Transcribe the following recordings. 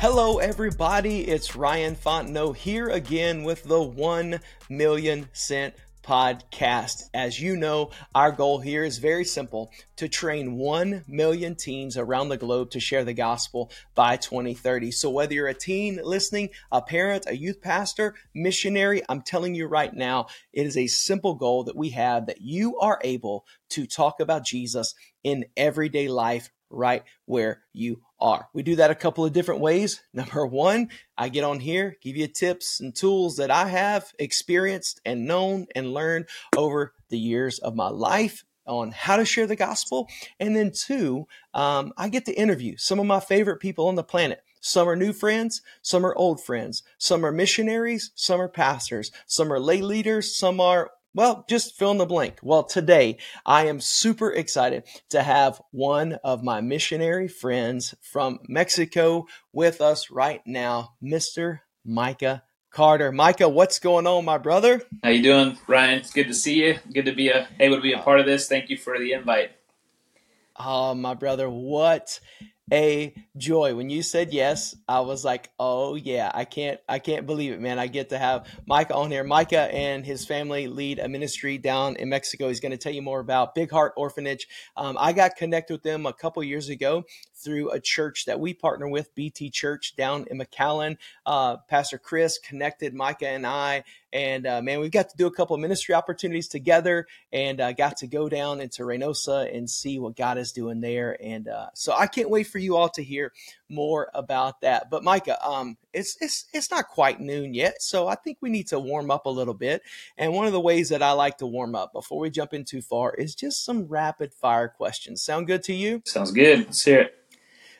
Hello, everybody. It's Ryan Fontenot here again with the 1 Million Sent podcast. As you know, our goal here is very simple to train 1 million teens around the globe to share the gospel by 2030. So, whether you're a teen listening, a parent, a youth pastor, missionary, I'm telling you right now, it is a simple goal that we have that you are able to talk about Jesus in everyday life right where you are. We do that a couple of different ways. Number one, I get on here, give you tips and tools that I have experienced and known and learned over the years of my life on how to share the gospel. And then two, um, I get to interview some of my favorite people on the planet. Some are new friends, some are old friends, some are missionaries, some are pastors, some are lay leaders, some are well, just fill in the blank. Well, today I am super excited to have one of my missionary friends from Mexico with us right now, Mr. Micah Carter. Micah, what's going on, my brother? How you doing, Ryan? It's good to see you. Good to be a, able to be a part of this. Thank you for the invite. Oh, my brother, what a joy. When you said yes, I was like, "Oh yeah, I can't I can't believe it, man. I get to have Micah on here. Micah and his family lead a ministry down in Mexico. He's going to tell you more about Big Heart Orphanage. Um, I got connected with them a couple years ago through a church that we partner with, BT Church down in McAllen. Uh, Pastor Chris connected Micah and I, and uh, man, we've got to do a couple of ministry opportunities together, and uh, got to go down into Reynosa and see what God is doing there. And uh, so I can't wait for you all to hear more about that. But Micah, um, it's it's it's not quite noon yet, so I think we need to warm up a little bit. And one of the ways that I like to warm up before we jump in too far is just some rapid fire questions. Sound good to you? Sounds good. Let's hear it.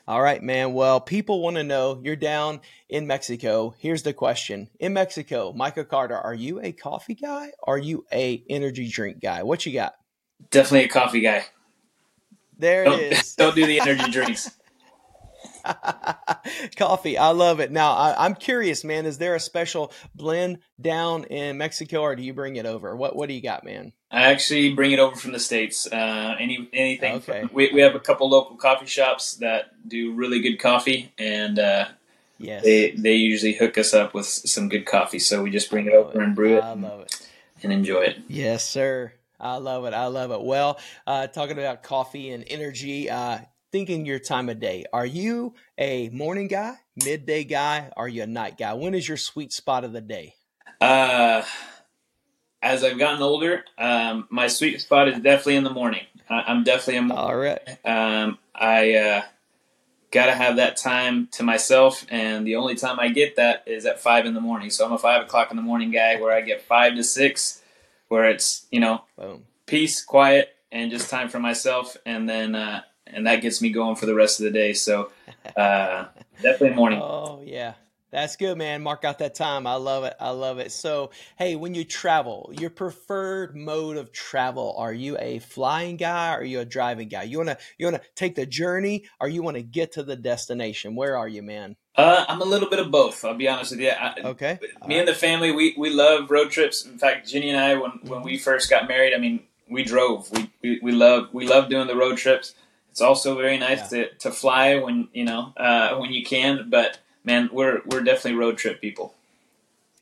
All right, man. Well, people want to know you're down in Mexico. Here's the question. In Mexico, Micah Carter, are you a coffee guy? Are you a energy drink guy? What you got? Definitely a coffee guy. There don't, it is. don't do the energy drinks. Coffee, I love it. Now, I, am curious, man. Is there a special blend down in Mexico, or do you bring it over? What What do you got, man? I actually bring it over from the states. Uh, any anything. Okay. From, we we have a couple local coffee shops that do really good coffee, and uh, yes. they they usually hook us up with some good coffee. So we just bring it over it. and brew it. I love it and enjoy it. Yes, sir. I love it. I love it. Well, uh, talking about coffee and energy, uh, thinking your time of day. Are you a morning guy, midday guy? Are you a night guy? When is your sweet spot of the day? Uh, as I've gotten older, um, my sweet spot is definitely in the morning. I, am definitely a morning. All right. Um, I uh, got to have that time to myself, and the only time I get that is at five in the morning. So I'm a five o'clock in the morning guy, where I get five to six, where it's you know Boom. peace, quiet, and just time for myself, and then uh, and that gets me going for the rest of the day. So uh, definitely morning. Oh yeah. That's good, man. Mark out that time. I love it. I love it. So, hey, when you travel, your preferred mode of travel, are you a flying guy or are you a driving guy? You want to you want to take the journey or you want to get to the destination? Where are you, man? Uh, I'm a little bit of both. I'll be honest with you. I, okay. Me and the family, we, we love road trips. In fact, Jenny and I, when, when we first got married, I mean, we drove. We, we, we love we love doing the road trips. It's also very nice yeah. to, to fly when you know uh, when you can, but man, we're we're definitely road trip people.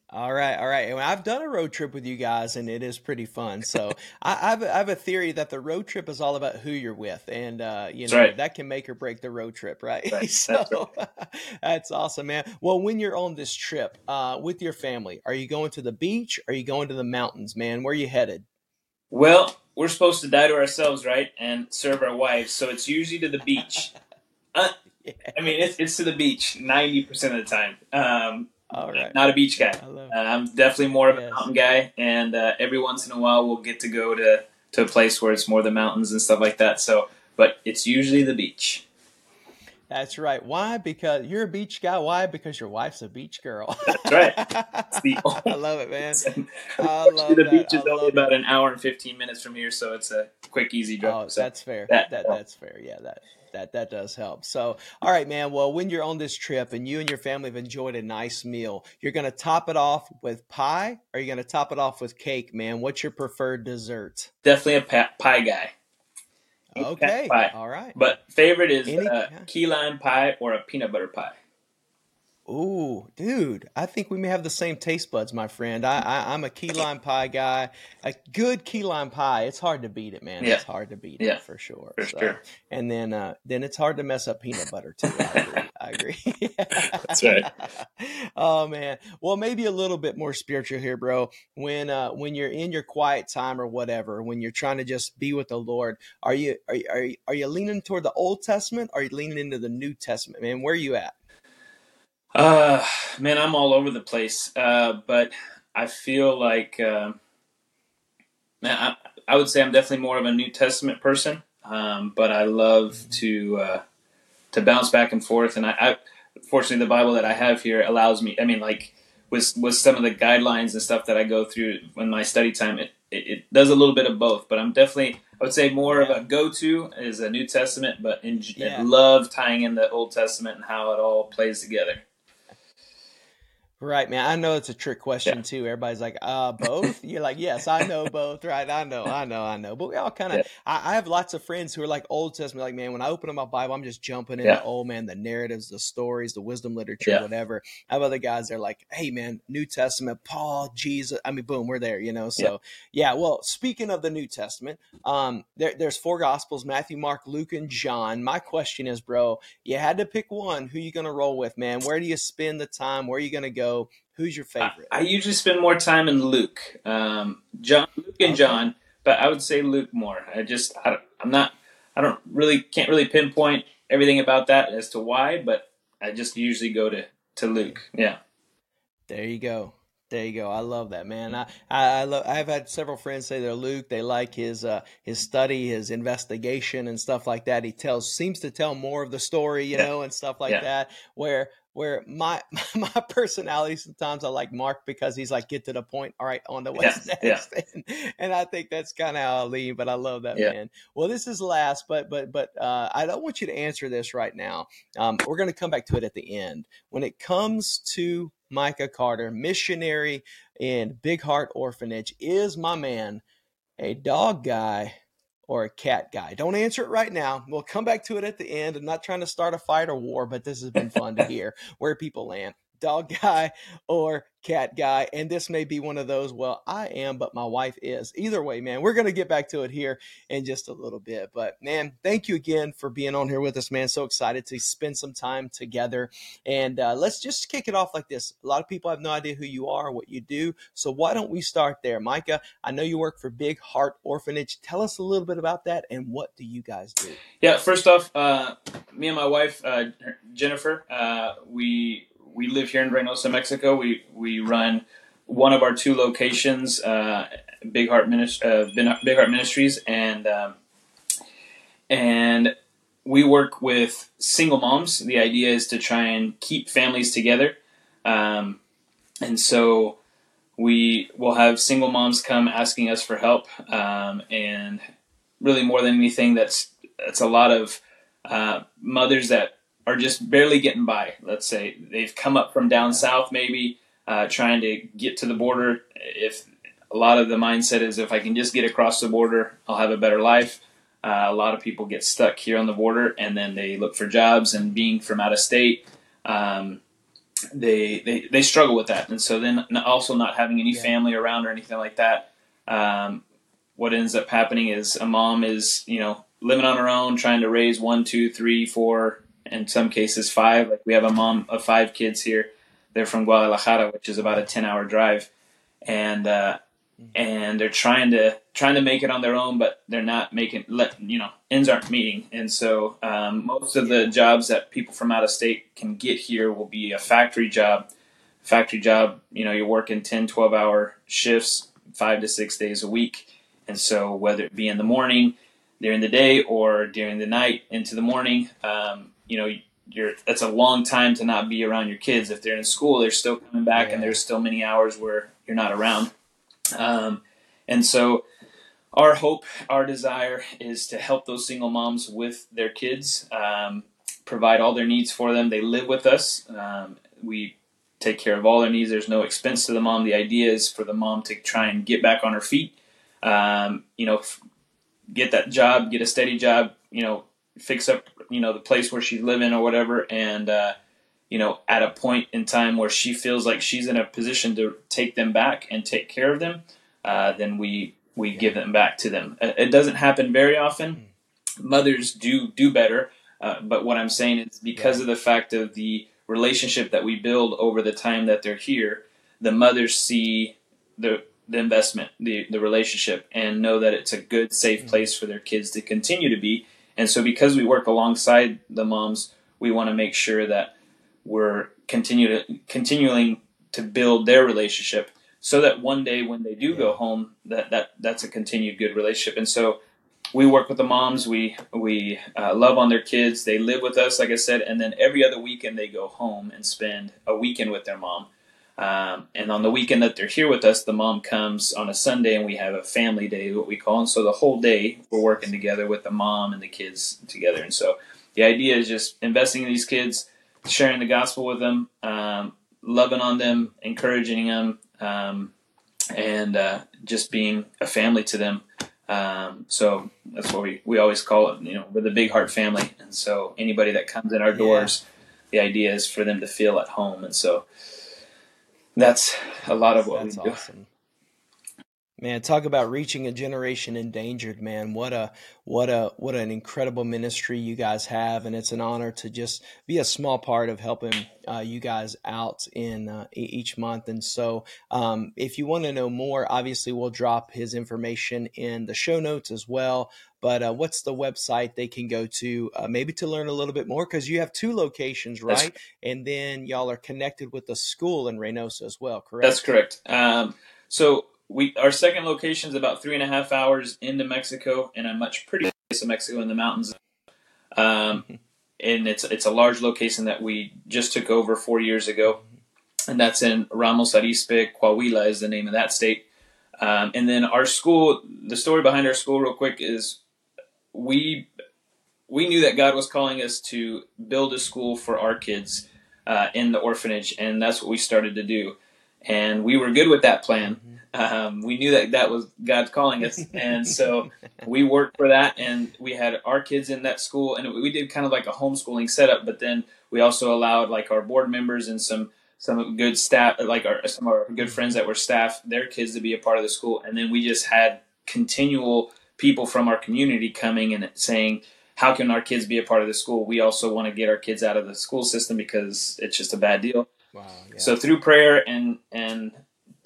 All right, all right. And I've done a road trip with you guys, and it is pretty fun. So I, I, have, I, have, a theory that the road trip is all about who you're with, and uh, you know right. that can make or break the road trip, right? right. so that's, right. that's, awesome, man. Well, when you're on this trip uh, with your family, are you going to the beach? Are you going to the mountains, man? Where are you headed? Well, we're supposed to die to ourselves, right, and serve our wives. So it's usually to the beach. Uh, yeah. I mean, it's, it's to the beach ninety percent of the time. Um, All right. Not a beach guy. Uh, I'm definitely more of yes. a mountain guy, and uh, every once in a while we'll get to go to to a place where it's more the mountains and stuff like that. So, but it's usually the beach. That's right. Why? Because you're a beach guy. Why? Because your wife's a beach girl. That's right. I love it, man. I love the that. beach is only about it. an hour and fifteen minutes from here, so it's a quick, easy drive. Oh, so that's fair. That, that that's fair. Yeah, that that that does help. So, all right, man. Well, when you're on this trip and you and your family have enjoyed a nice meal, you're going to top it off with pie, or you're going to top it off with cake, man. What's your preferred dessert? Definitely a pie guy. Okay. Pie. All right. But favorite is Any, uh, key lime pie or a peanut butter pie. Ooh, dude, I think we may have the same taste buds, my friend. I, I am a key lime pie guy. A good key lime pie, it's hard to beat it, man. Yeah. It's hard to beat yeah. it for sure. For so, sure. And then uh, then it's hard to mess up peanut butter too. I agree. I agree. That's right. oh man. Well, maybe a little bit more spiritual here, bro. When uh when you're in your quiet time or whatever, when you're trying to just be with the Lord, are you are you, are you, are you leaning toward the Old Testament? Or are you leaning into the New Testament, man? Where are you at? Uh, man, I'm all over the place. Uh, but I feel like, uh, man, I, I, would say I'm definitely more of a New Testament person. Um, but I love to uh, to bounce back and forth. And I, I, fortunately, the Bible that I have here allows me. I mean, like with with some of the guidelines and stuff that I go through in my study time, it, it, it does a little bit of both. But I'm definitely I would say more yeah. of a go-to is a New Testament, but in, yeah. love tying in the Old Testament and how it all plays together. Right, man. I know it's a trick question yeah. too. Everybody's like, uh, both? You're like, yes, I know both. Right. I know, I know, I know. But we all kind of, yeah. I, I, have lots of friends who are like Old Testament, like, man, when I open up my Bible, I'm just jumping into, yeah. oh man, the narratives, the stories, the wisdom literature, whatever. I have other guys, they're like, hey man, New Testament, Paul, Jesus. I mean, boom, we're there, you know? So yeah. Well, speaking of the New Testament, um, there, there's four gospels, Matthew, Mark, Luke, and John. My question is, bro, you had to pick one. Who you going to roll with, man? Where do you spend the time? Where are you going to go? Who's your favorite? I, I usually spend more time in Luke, um, John, Luke and okay. John, but I would say Luke more. I just I, I'm not I don't really can't really pinpoint everything about that as to why, but I just usually go to to Luke. Yeah. There you go. There you go. I love that man. I I, I love, I've had several friends say they're Luke. They like his uh, his study, his investigation, and stuff like that. He tells seems to tell more of the story, you yeah. know, and stuff like yeah. that. Where where my my personality sometimes I like Mark because he's like get to the point. All right, on the what's yeah, next, yeah. and, and, I think that's kind of how I lean. But I love that yeah. man. Well, this is last, but but but uh, I don't want you to answer this right now. Um, we're going to come back to it at the end. When it comes to Micah Carter, missionary in Big Heart Orphanage, is my man a dog guy? Or a cat guy? Don't answer it right now. We'll come back to it at the end. I'm not trying to start a fight or war, but this has been fun to hear where people land. Dog guy or cat guy. And this may be one of those, well, I am, but my wife is. Either way, man, we're going to get back to it here in just a little bit. But man, thank you again for being on here with us, man. So excited to spend some time together. And uh, let's just kick it off like this. A lot of people have no idea who you are, what you do. So why don't we start there? Micah, I know you work for Big Heart Orphanage. Tell us a little bit about that and what do you guys do? Yeah, first off, uh, me and my wife, uh, Jennifer, uh, we we live here in Reynosa, Mexico. We we run one of our two locations, uh, Big Heart Minist- uh, Big Heart Ministries, and um, and we work with single moms. The idea is to try and keep families together, um, and so we will have single moms come asking us for help, um, and really more than anything, that's that's a lot of uh, mothers that are just barely getting by. Let's say they've come up from down south, maybe uh, trying to get to the border. If a lot of the mindset is, if I can just get across the border, I'll have a better life. Uh, a lot of people get stuck here on the border, and then they look for jobs. And being from out of state, um, they, they they struggle with that. And so then also not having any yeah. family around or anything like that. Um, what ends up happening is a mom is you know living on her own, trying to raise one, two, three, four in some cases five. Like we have a mom of five kids here. They're from Guadalajara, which is about a ten hour drive, and uh, and they're trying to trying to make it on their own, but they're not making let you know ends aren't meeting, and so um, most of the jobs that people from out of state can get here will be a factory job. Factory job, you know, you're working 10, 12 hour shifts, five to six days a week, and so whether it be in the morning, during the day, or during the night into the morning, um, you know you're that's a long time to not be around your kids. If they're in school, they're still coming back, yeah. and there's still many hours where you're not around. Um, and so, our hope, our desire, is to help those single moms with their kids, um, provide all their needs for them. They live with us. Um, we take care of all their needs. There's no expense to the mom. The idea is for the mom to try and get back on her feet. Um, you know, get that job, get a steady job. You know, fix up you know the place where she's living or whatever, and uh, you know, at a point in time where she feels like she's in a position to take them back and take care of them, uh, then we we give them back to them. Uh, it doesn't happen very often. Mothers do do better, uh, but what I'm saying is because of the fact of the relationship that we build over the time that they're here, the mothers see the the investment, the the relationship, and know that it's a good, safe mm-hmm. place for their kids to continue to be. And so, because we work alongside the moms, we want to make sure that we're continue to, continuing to build their relationship, so that one day when they do go home, that that that's a continued good relationship. And so, we work with the moms. We we uh, love on their kids. They live with us, like I said, and then every other weekend they go home and spend a weekend with their mom. Um, and on the weekend that they're here with us, the mom comes on a Sunday, and we have a family day, what we call. And so the whole day we're working together with the mom and the kids together. And so the idea is just investing in these kids, sharing the gospel with them, um, loving on them, encouraging them, um, and uh, just being a family to them. Um, so that's what we, we always call it. You know, we're the big heart family, and so anybody that comes in our doors, yeah. the idea is for them to feel at home. And so that's a lot of what that's we do. Man, talk about reaching a generation endangered, man. What a what a what an incredible ministry you guys have and it's an honor to just be a small part of helping uh, you guys out in uh, each month. And so, um, if you want to know more, obviously we'll drop his information in the show notes as well. But uh, what's the website they can go to, uh, maybe to learn a little bit more? Because you have two locations, right? That's, and then y'all are connected with the school in Reynosa as well, correct? That's correct. Um, so we our second location is about three and a half hours into Mexico in a much prettier place of Mexico in the mountains. Um, and it's it's a large location that we just took over four years ago, and that's in Ramos Arizpe, Coahuila is the name of that state. Um, and then our school, the story behind our school, real quick, is we we knew that God was calling us to build a school for our kids uh, in the orphanage, and that's what we started to do. And we were good with that plan. Mm-hmm. Um, we knew that that was God's calling us, and so we worked for that. And we had our kids in that school, and we did kind of like a homeschooling setup. But then we also allowed like our board members and some some good staff, like our some of our good friends that were staff, their kids to be a part of the school. And then we just had continual people from our community coming and saying, "How can our kids be a part of the school? We also want to get our kids out of the school system because it's just a bad deal." Wow, yeah. So through prayer and and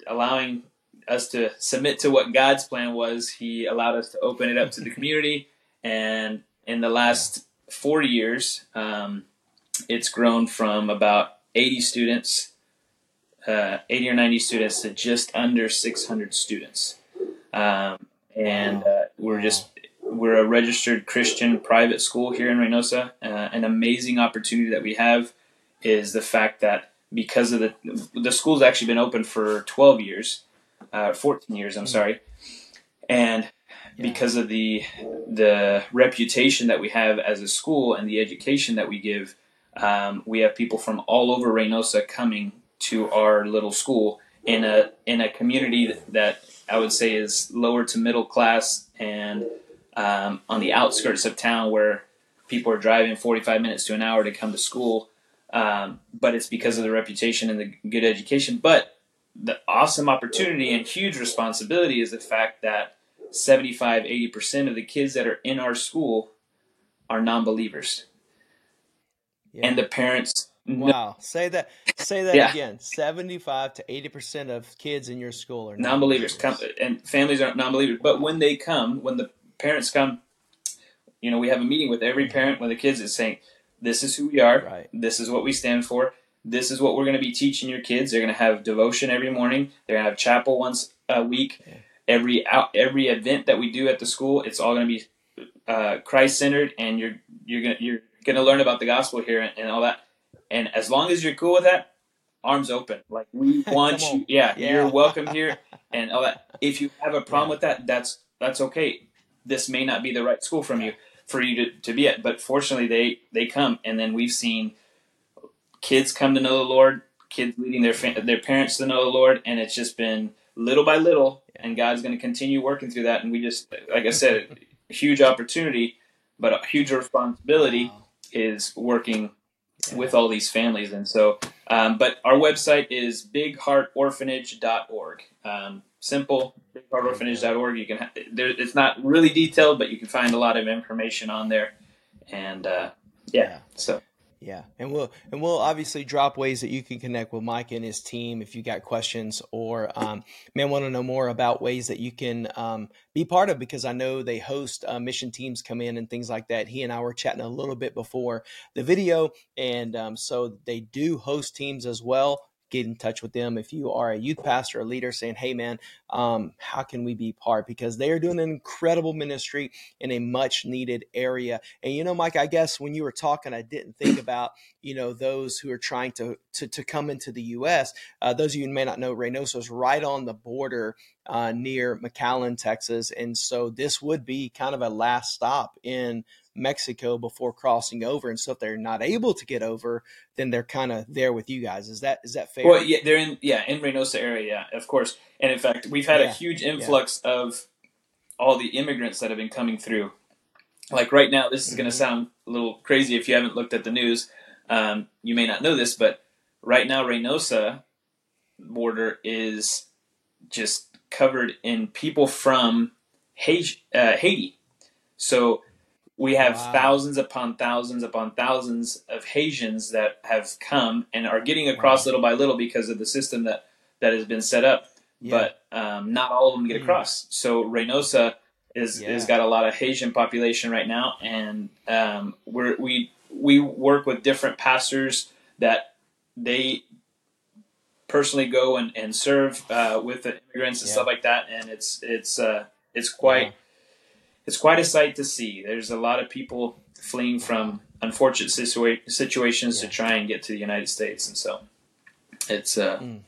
allowing us to submit to what God's plan was, He allowed us to open it up to the community. And in the last four years, um, it's grown from about 80 students, uh, 80 or 90 students, to just under 600 students. Um, and uh, we're just we're a registered Christian private school here in Reynosa. Uh, an amazing opportunity that we have is the fact that because of the the school's actually been open for 12 years uh, 14 years. I'm mm. sorry, and yeah. because of the the reputation that we have as a school and the education that we give, um, we have people from all over Reynosa coming to our little school in a in a community that I would say is lower to middle class and um, on the outskirts of town where people are driving 45 minutes to an hour to come to school. Um, but it's because of the reputation and the good education. But the awesome opportunity and huge responsibility is the fact that 75 80% of the kids that are in our school are non-believers yeah. and the parents wow say that say that yeah. again 75 to 80% of kids in your school are non-believers, non-believers. Come, and families are non-believers but when they come when the parents come you know we have a meeting with every parent when the kids is saying this is who we are right. this is what we stand for this is what we're going to be teaching your kids. They're going to have devotion every morning. They're going to have chapel once a week. Yeah. Every out, every event that we do at the school, it's all going to be uh, Christ centered, and you're you're going you're going to learn about the gospel here and, and, all that. And as long as you're cool with that, arms open. Like we want you. Yeah, yeah, you're welcome here and all that. If you have a problem yeah. with that, that's that's okay. This may not be the right school from you for you to, to be at, but fortunately they they come, and then we've seen kids come to know the Lord, kids leading their their parents to know the Lord, and it's just been little by little, and God's going to continue working through that. And we just, like I said, huge opportunity, but a huge responsibility wow. is working yeah. with all these families. And so, um, but our website is bigheartorphanage.org. Um, simple, bigheartorphanage.org. You can, ha- there, it's not really detailed, but you can find a lot of information on there. And uh, yeah, yeah, so yeah, and we'll and we'll obviously drop ways that you can connect with Mike and his team if you got questions or um, man want to know more about ways that you can um, be part of because I know they host uh, mission teams come in and things like that. He and I were chatting a little bit before the video, and um, so they do host teams as well get in touch with them. If you are a youth pastor a leader saying hey man um, how can we be part? Because they are doing an incredible ministry in a much needed area. And you know mike i guess when you were talking i didn't think about you know those who are trying to to, to come into the us uh, those of you who may not know reynosa is right on the border uh, near mcallen texas. And so this would be kind of a last stop in Mexico before crossing over. And so if they're not able to get over, then they're kind of there with you guys. Is that is that fair? Well, yeah, they're in yeah in Reynosa area, yeah, of course. And in fact, we've had yeah. a huge influx yeah. of all the immigrants that have been coming through. Like right now, this is mm-hmm. going to sound a little crazy if you haven't looked at the news. Um, you may not know this, but right now, Reynosa border is just covered in people from Haiti. Uh, Haiti. So we have wow. thousands upon thousands upon thousands of Haitians that have come and are getting across wow. little by little because of the system that, that has been set up. Yeah. But um, not all of them get mm. across. So Reynosa is yeah. has got a lot of Haitian population right now, and um, we we we work with different pastors that they personally go and, and serve uh, with the immigrants and yeah. stuff like that, and it's it's uh, it's quite it's quite a sight to see. There's a lot of people fleeing from unfortunate situa- situations yeah. to try and get to the United States, and so it's uh, mm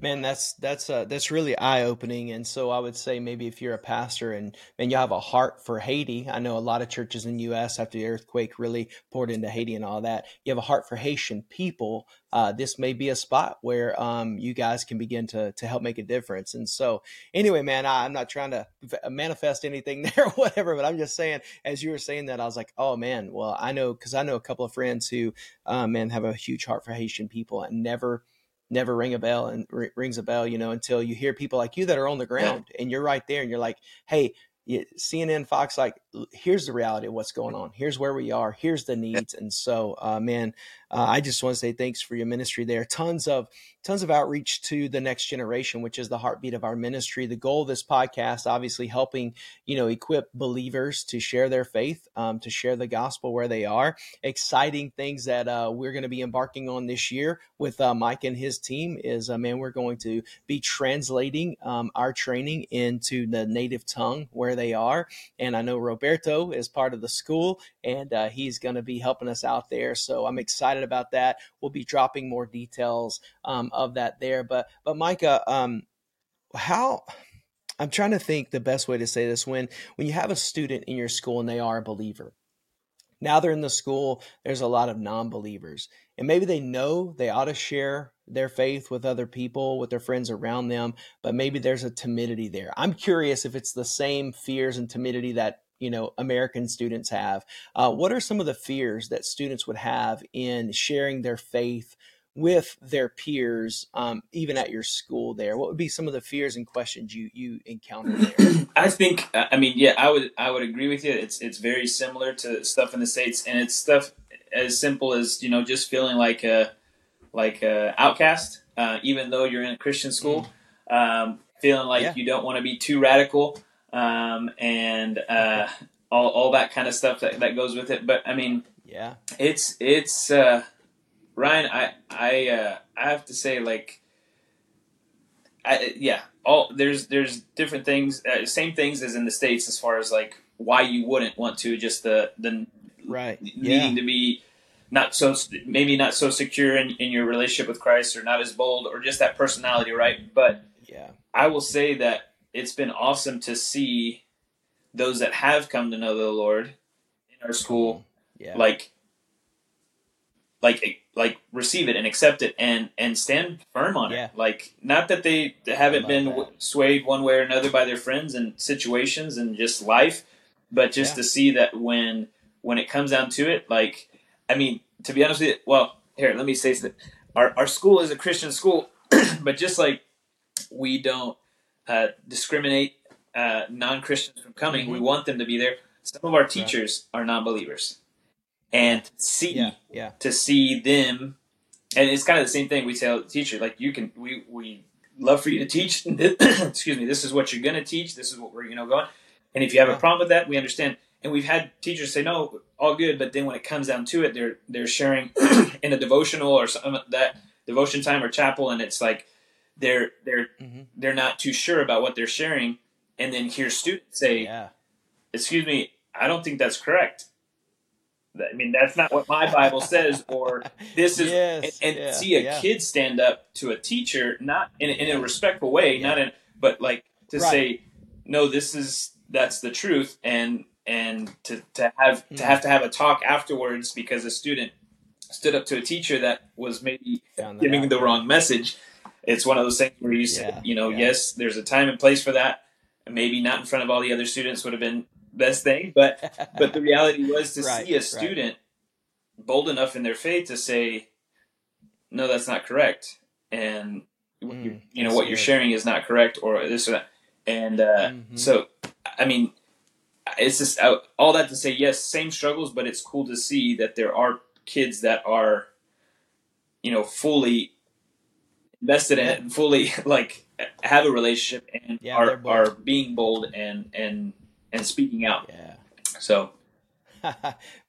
man that's that's uh, that's really eye-opening. And so i would say maybe if you're a pastor and and you have a heart for haiti i know a lot of churches in the us after the earthquake really poured into haiti and all that you have a heart for haitian people uh, this may be a spot where um, you guys can begin to to help make a difference. And so anyway man I, i'm not trying to manifest anything there or whatever but i'm just saying as you were saying that i was like oh man well i know because i know a couple of friends who uh, man have a huge heart for haitian people and never never ring a bell and r- rings a bell, you know, until you hear people like you that are on the ground yeah. and you're right there and you're like, hey, CNN, Fox, like, here's the reality of what's going on. Here's where we are. Here's the needs. And so, uh, man, uh, I just want to say thanks for your ministry there. Tons of tons of outreach to the next generation, which is the heartbeat of our ministry. The goal of this podcast, obviously, helping you know equip believers to share their faith, um, to share the gospel where they are. Exciting things that uh, we're going to be embarking on this year with uh, Mike and his team is, uh, man, we're going to be translating um, our training into the native tongue where they are. And I know Roberto is part of the school, and uh, he's going to be helping us out there. So I'm excited about that. We'll be dropping more details um, of that there. But but Micah, um, how I'm trying to think the best way to say this when when you have a student in your school and they are a believer. Now they're in the school, there's a lot of non-believers. And maybe they know they ought to share their faith with other people, with their friends around them, but maybe there's a timidity there. I'm curious if it's the same fears and timidity that you know American students have. Uh, what are some of the fears that students would have in sharing their faith with their peers, um, even at your school? There, what would be some of the fears and questions you you encounter there? I think, I mean, yeah, I would I would agree with you. It's it's very similar to stuff in the states, and it's stuff as simple as you know just feeling like a like a outcast, uh, even though you're in a Christian school. Mm. Um, feeling like yeah. you don't want to be too radical um, and uh, all, all that kind of stuff that, that goes with it. But I mean, yeah, it's it's uh, Ryan. I I uh, I have to say like, I, yeah, all there's there's different things, uh, same things as in the states as far as like why you wouldn't want to just the the right needing yeah. to be not so maybe not so secure in, in your relationship with Christ or not as bold or just that personality, right? But yeah, I will say that it's been awesome to see those that have come to know the Lord in our school, yeah. like, like, like receive it and accept it and and stand firm on yeah. it. Like, not that they haven't been that. swayed one way or another by their friends and situations and just life, but just yeah. to see that when when it comes down to it, like, I mean, to be honest with you, well, here, let me say that our, our school is a Christian school, but just like we don't uh, discriminate uh, non Christians from coming, mm-hmm. we want them to be there. Some of our teachers right. are non believers. And see, yeah, yeah. to see them, and it's kind of the same thing we tell the teacher, like, you can, we, we love for you to teach. Excuse me, this is what you're going to teach. This is what we're, you know, going. And if you have yeah. a problem with that, we understand and we've had teachers say no all good but then when it comes down to it they're they're sharing in a devotional or some that devotion time or chapel and it's like they're they're mm-hmm. they're not too sure about what they're sharing and then hear students say yeah. excuse me i don't think that's correct i mean that's not what my bible says or this is yes, and, and yeah, see a yeah. kid stand up to a teacher not in, in a respectful way not in but like to right. say no this is that's the truth and and to, to have to hmm. have to have a talk afterwards because a student stood up to a teacher that was maybe giving out, the wrong message. It's one of those things where you say, yeah, you know, yeah. yes, there's a time and place for that. Maybe not in front of all the other students would have been best thing, but but the reality was to right, see a student right. bold enough in their faith to say, no, that's not correct, and mm, you know what you're sharing is not correct, or this or that, and uh, mm-hmm. so I mean it's just uh, all that to say, yes, same struggles, but it's cool to see that there are kids that are, you know, fully invested in it and fully like have a relationship and yeah, are are being bold and and and speaking out. Yeah. So.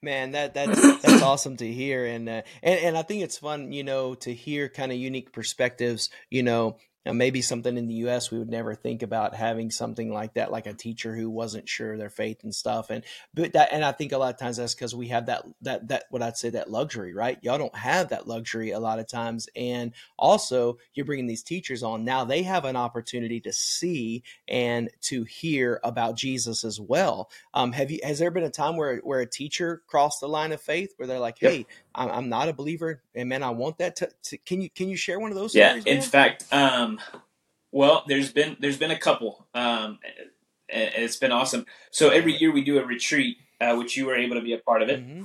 Man, that that's that's awesome to hear, and uh, and and I think it's fun, you know, to hear kind of unique perspectives, you know, now, maybe something in the U.S. we would never think about having something like that, like a teacher who wasn't sure of their faith and stuff. And but that, and I think a lot of times that's because we have that that that what I'd say that luxury, right? Y'all don't have that luxury a lot of times. And also, you're bringing these teachers on now; they have an opportunity to see and to hear about Jesus as well. Um, have you? Has there been a time where where a teacher crossed the line of faith where they're like, "Hey. I'm, I'm not a believer, and man, I want that." To, to, can you can you share one of those? Yeah, stories, in fact. Um, well, there's been there's been a couple. Um, and it's been awesome. So every year we do a retreat, uh, which you were able to be a part of it. Mm-hmm.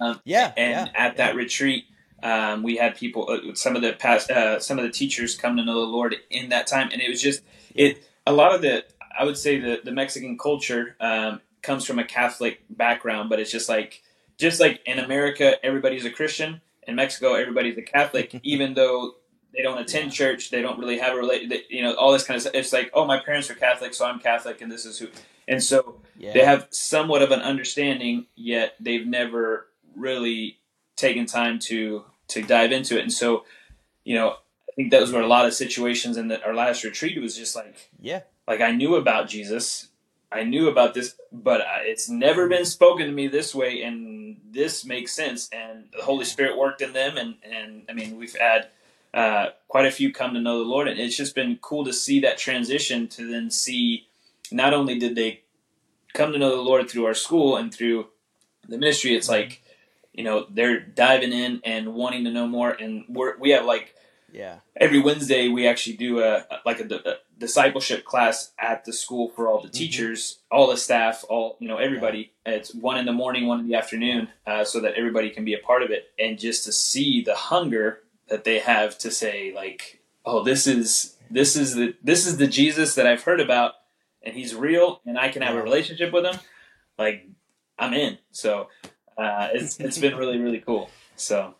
Um, yeah, and yeah, at that retreat, um, we had people, uh, some of the past, uh, some of the teachers come to know the Lord in that time, and it was just it. A lot of the, I would say, the the Mexican culture um, comes from a Catholic background, but it's just like just like in America, everybody's a Christian. In Mexico, everybody's a Catholic, even though they don't attend yeah. church. They don't really have a relate. You know, all this kind of stuff. It's like, oh, my parents are Catholic, so I'm Catholic, and this is who. And so yeah. they have somewhat of an understanding, yet they've never really taken time to to dive into it. And so, you know, I think those where a lot of situations. In the, our last retreat, was just like, yeah, like I knew about Jesus, I knew about this, but it's never been spoken to me this way, and this makes sense. And the Holy Spirit worked in them, and and I mean, we've had uh, quite a few come to know the Lord, and it's just been cool to see that transition to then see not only did they come to know the Lord through our school and through the ministry, it's like you know they're diving in and wanting to know more, and we're we have like yeah every Wednesday we actually do a like a, a discipleship class at the school for all the mm-hmm. teachers, mm-hmm. all the staff, all you know everybody. Yeah. It's one in the morning, one in the afternoon, uh, so that everybody can be a part of it, and just to see the hunger that they have to say like, oh, this is this is the this is the Jesus that I've heard about, and he's real, and I can have a relationship with him. Like, I'm in. So uh, it's it's been really really cool. So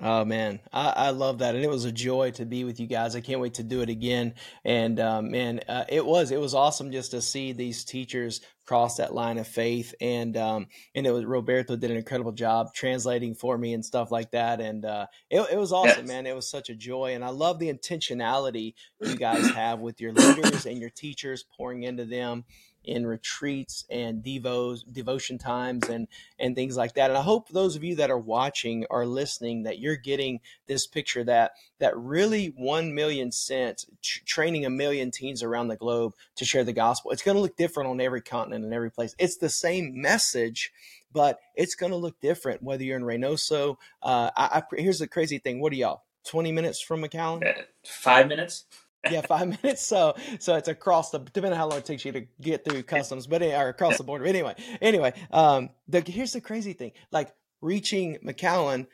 Oh man, I, I, love that, and it was a joy to be with you guys. I can't wait to do it again. And um, man, uh, it was it was awesome just to see these teachers cross that line of faith, and um, and it was Roberto did an incredible job translating for me and stuff like that. And uh, it, it was awesome, yes. man. It was such a joy, and I love the intentionality you guys have with your leaders and your teachers pouring into them in retreats and devos devotion times and and things like that and i hope those of you that are watching are listening that you're getting this picture that that really 1 million cents tr- training a million teens around the globe to share the gospel it's going to look different on every continent and every place it's the same message but it's going to look different whether you're in Reynosa. Uh, I, I, here's the crazy thing. What are y'all? 20 minutes from McAllen? Uh, five minutes yeah, five minutes. So so it's across the depending on how long it takes you to get through customs, but or across the border. Anyway, anyway, um, the here's the crazy thing. Like reaching McAllen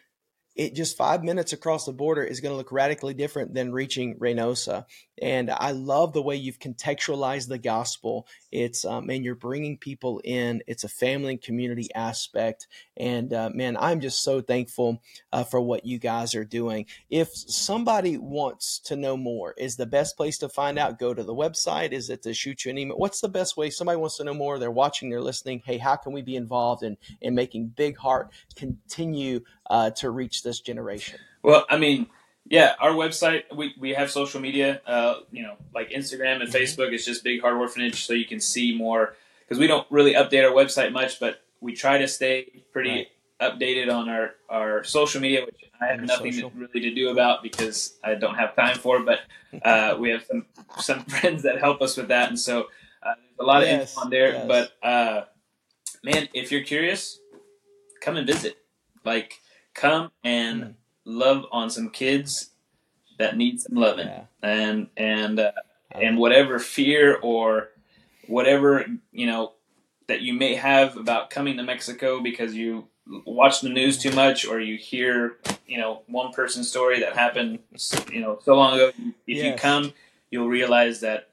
it just five minutes across the border is going to look radically different than reaching Reynosa. And I love the way you've contextualized the gospel. It's, um, and you're bringing people in. It's a family and community aspect. And uh, man, I'm just so thankful uh, for what you guys are doing. If somebody wants to know more, is the best place to find out? Go to the website. Is it to shoot you an email? What's the best way? Somebody wants to know more. They're watching, they're listening. Hey, how can we be involved in, in making Big Heart continue uh, to reach this generation? Well, I mean, yeah, our website, we, we have social media, uh, you know, like Instagram and mm-hmm. Facebook. It's just Big Heart Orphanage, so you can see more. Because we don't really update our website much, but we try to stay pretty right. updated on our, our social media, which I have nothing to, really to do about because I don't have time for. But uh, we have some some friends that help us with that, and so uh, there's a lot of info on there. Yes. But uh, man, if you're curious, come and visit. Like come and mm. Love on some kids that need some loving, yeah. and and uh, and whatever fear or whatever you know that you may have about coming to Mexico because you watch the news too much or you hear you know one person's story that happened you know so long ago. If yes. you come, you'll realize that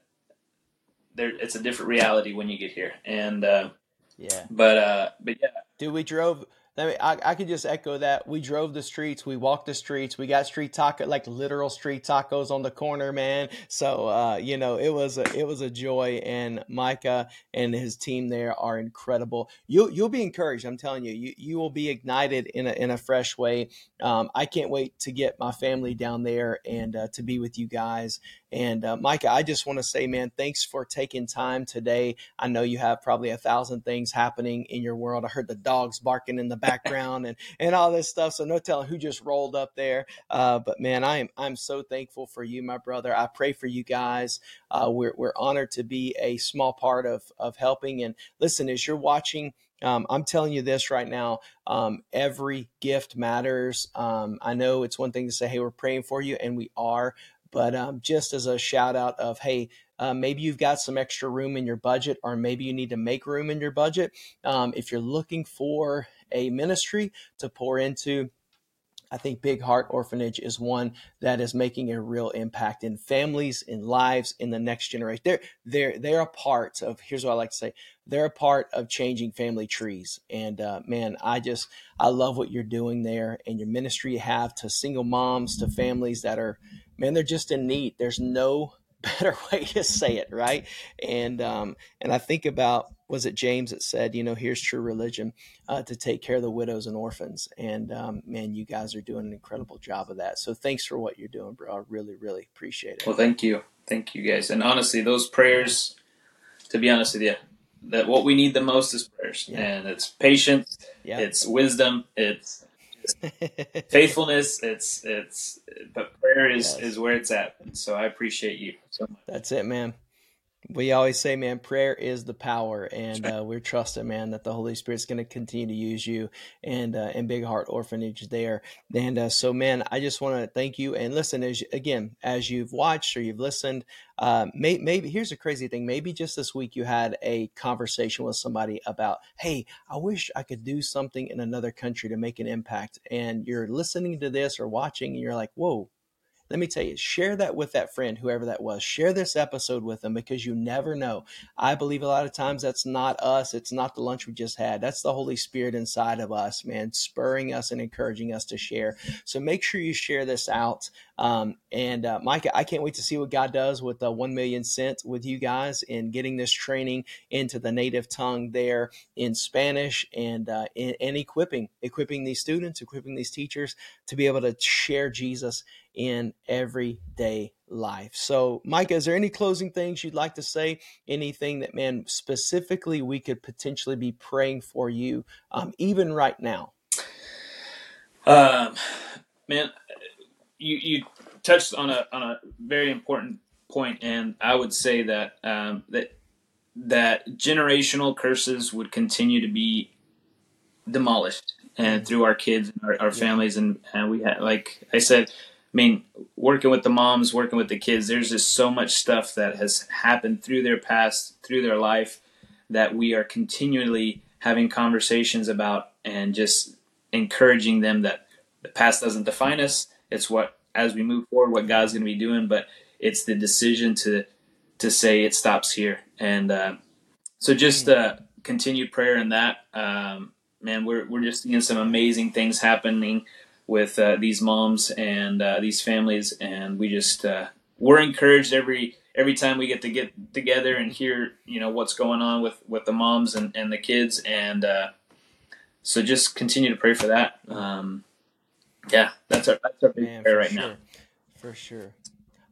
there it's a different reality when you get here, and uh, yeah. But uh, but yeah, dude, we drove I, mean, I, I could just echo that. We drove the streets, we walked the streets, we got street taco, like literal street tacos on the corner, man. So, uh, you know, it was a, it was a joy. And Micah and his team there are incredible. You you'll be encouraged. I'm telling you, you you will be ignited in a in a fresh way. Um, I can't wait to get my family down there and uh, to be with you guys and uh, Micah, I just want to say, man, thanks for taking time today. I know you have probably a thousand things happening in your world. I heard the dogs barking in the background and, and all this stuff. So no telling who just rolled up there. Uh, but man, I am I'm so thankful for you, my brother. I pray for you guys. Uh, we're we're honored to be a small part of of helping. And listen, as you're watching. Um, I'm telling you this right now. Um, every gift matters. Um, I know it's one thing to say, "Hey, we're praying for you," and we are. But um, just as a shout out of, hey, uh, maybe you've got some extra room in your budget, or maybe you need to make room in your budget. Um, if you're looking for a ministry to pour into, I think Big Heart Orphanage is one that is making a real impact in families, in lives, in the next generation. They're they're they're a part of. Here's what I like to say: they're a part of changing family trees. And uh, man, I just I love what you're doing there and your ministry you have to single moms, to families that are man, they're just in need. There's no better way to say it, right? And um, and I think about was it James that said, you know, here's true religion uh, to take care of the widows and orphans. And um, man, you guys are doing an incredible job of that. So thanks for what you're doing, bro. I really, really appreciate it. Well, thank you, thank you guys. And honestly, those prayers, to be honest with you, that what we need the most is prayers, yeah. and it's patience, yeah. it's wisdom, it's faithfulness. It's it's but prayer is yes. is where it's at. And so I appreciate you so much. That's it, man we always say, man, prayer is the power, and uh, we're trusting, man, that the Holy Spirit's going to continue to use you and uh, and Big Heart Orphanage there. And uh, so, man, I just want to thank you. And listen, as again, as you've watched or you've listened, uh, may, maybe here's a crazy thing. Maybe just this week you had a conversation with somebody about, hey, I wish I could do something in another country to make an impact. And you're listening to this or watching, and you're like, whoa let me tell you, share that with that friend, whoever that was. Share this episode with them because you never know. I believe a lot of times that's not us. It's not the lunch we just had. That's the Holy Spirit inside of us, man, spurring us and encouraging us to share. So make sure you share this out. Um, and uh, Micah, I can't wait to see what God does with the 1 Million Sent with you guys in getting this training into the native tongue there in Spanish and, uh, in, and equipping, equipping these students, equipping these teachers to be able to share Jesus in everyday life. So, Micah, is there any closing things you'd like to say? Anything that, man, specifically we could potentially be praying for you, um, even right now? Um, man, you you touched on a on a very important point, and I would say that um, that that generational curses would continue to be demolished and through our kids and our, our families and, and we had like I said I mean, working with the moms, working with the kids, there's just so much stuff that has happened through their past, through their life, that we are continually having conversations about and just encouraging them that the past doesn't define us. It's what as we move forward, what God's going to be doing, but it's the decision to to say it stops here. And uh, so just uh, continued prayer in that. Um, man, we're we're just seeing some amazing things happening with uh, these moms and uh, these families, and we just uh, we're encouraged every every time we get to get together and hear you know what's going on with with the moms and, and the kids and uh, so just continue to pray for that um, yeah that's our that's our big man, prayer right sure. now for sure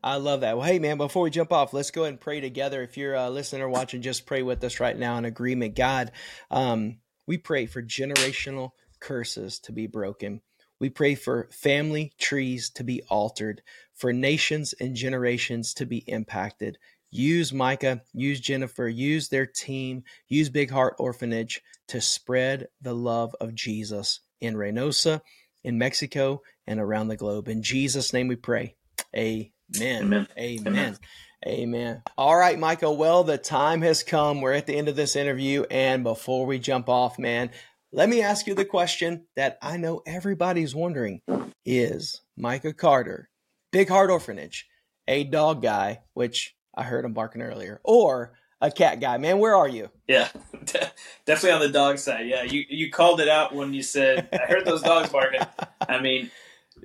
I love that. Well, hey, man, before we jump off, let's go ahead and pray together. If you're a listener watching, just pray with us right now in agreement. God, um, we pray for generational curses to be broken. We pray for family trees to be altered, for nations and generations to be impacted. Use Micah, use Jennifer, use their team, use Big Heart Orphanage to spread the love of Jesus in Reynosa, in Mexico, and around the globe. In Jesus' name we pray. Amen. Amen. Amen. Amen. Amen. All right, Micah. Well, the time has come. We're at the end of this interview. And before we jump off, man, let me ask you the question that I know everybody's wondering Is Micah Carter, Big Heart Orphanage, a dog guy, which I heard him barking earlier, or a cat guy? Man, where are you? Yeah, definitely on the dog side. Yeah, you, you called it out when you said, I heard those dogs barking. I mean,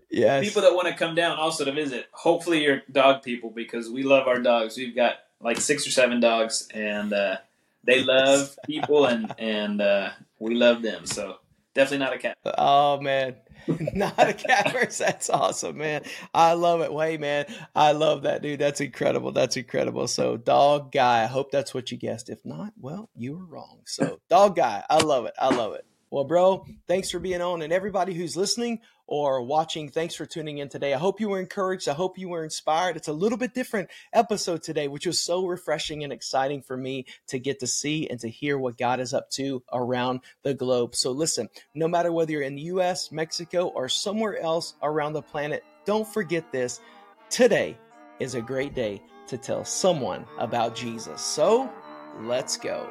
yes. people that want to come down also to visit, hopefully you're dog people because we love our dogs. We've got like six or seven dogs, and uh, they love people, and, and uh, we love them. So definitely not a cat. Oh man. not a cat person. That's awesome, man. I love it. Way, man. I love that, dude. That's incredible. That's incredible. So, dog guy. I hope that's what you guessed. If not, well, you were wrong. So, dog guy. I love it. I love it. Well, bro, thanks for being on. And everybody who's listening or watching, thanks for tuning in today. I hope you were encouraged. I hope you were inspired. It's a little bit different episode today, which was so refreshing and exciting for me to get to see and to hear what God is up to around the globe. So, listen, no matter whether you're in the US, Mexico, or somewhere else around the planet, don't forget this. Today is a great day to tell someone about Jesus. So, let's go.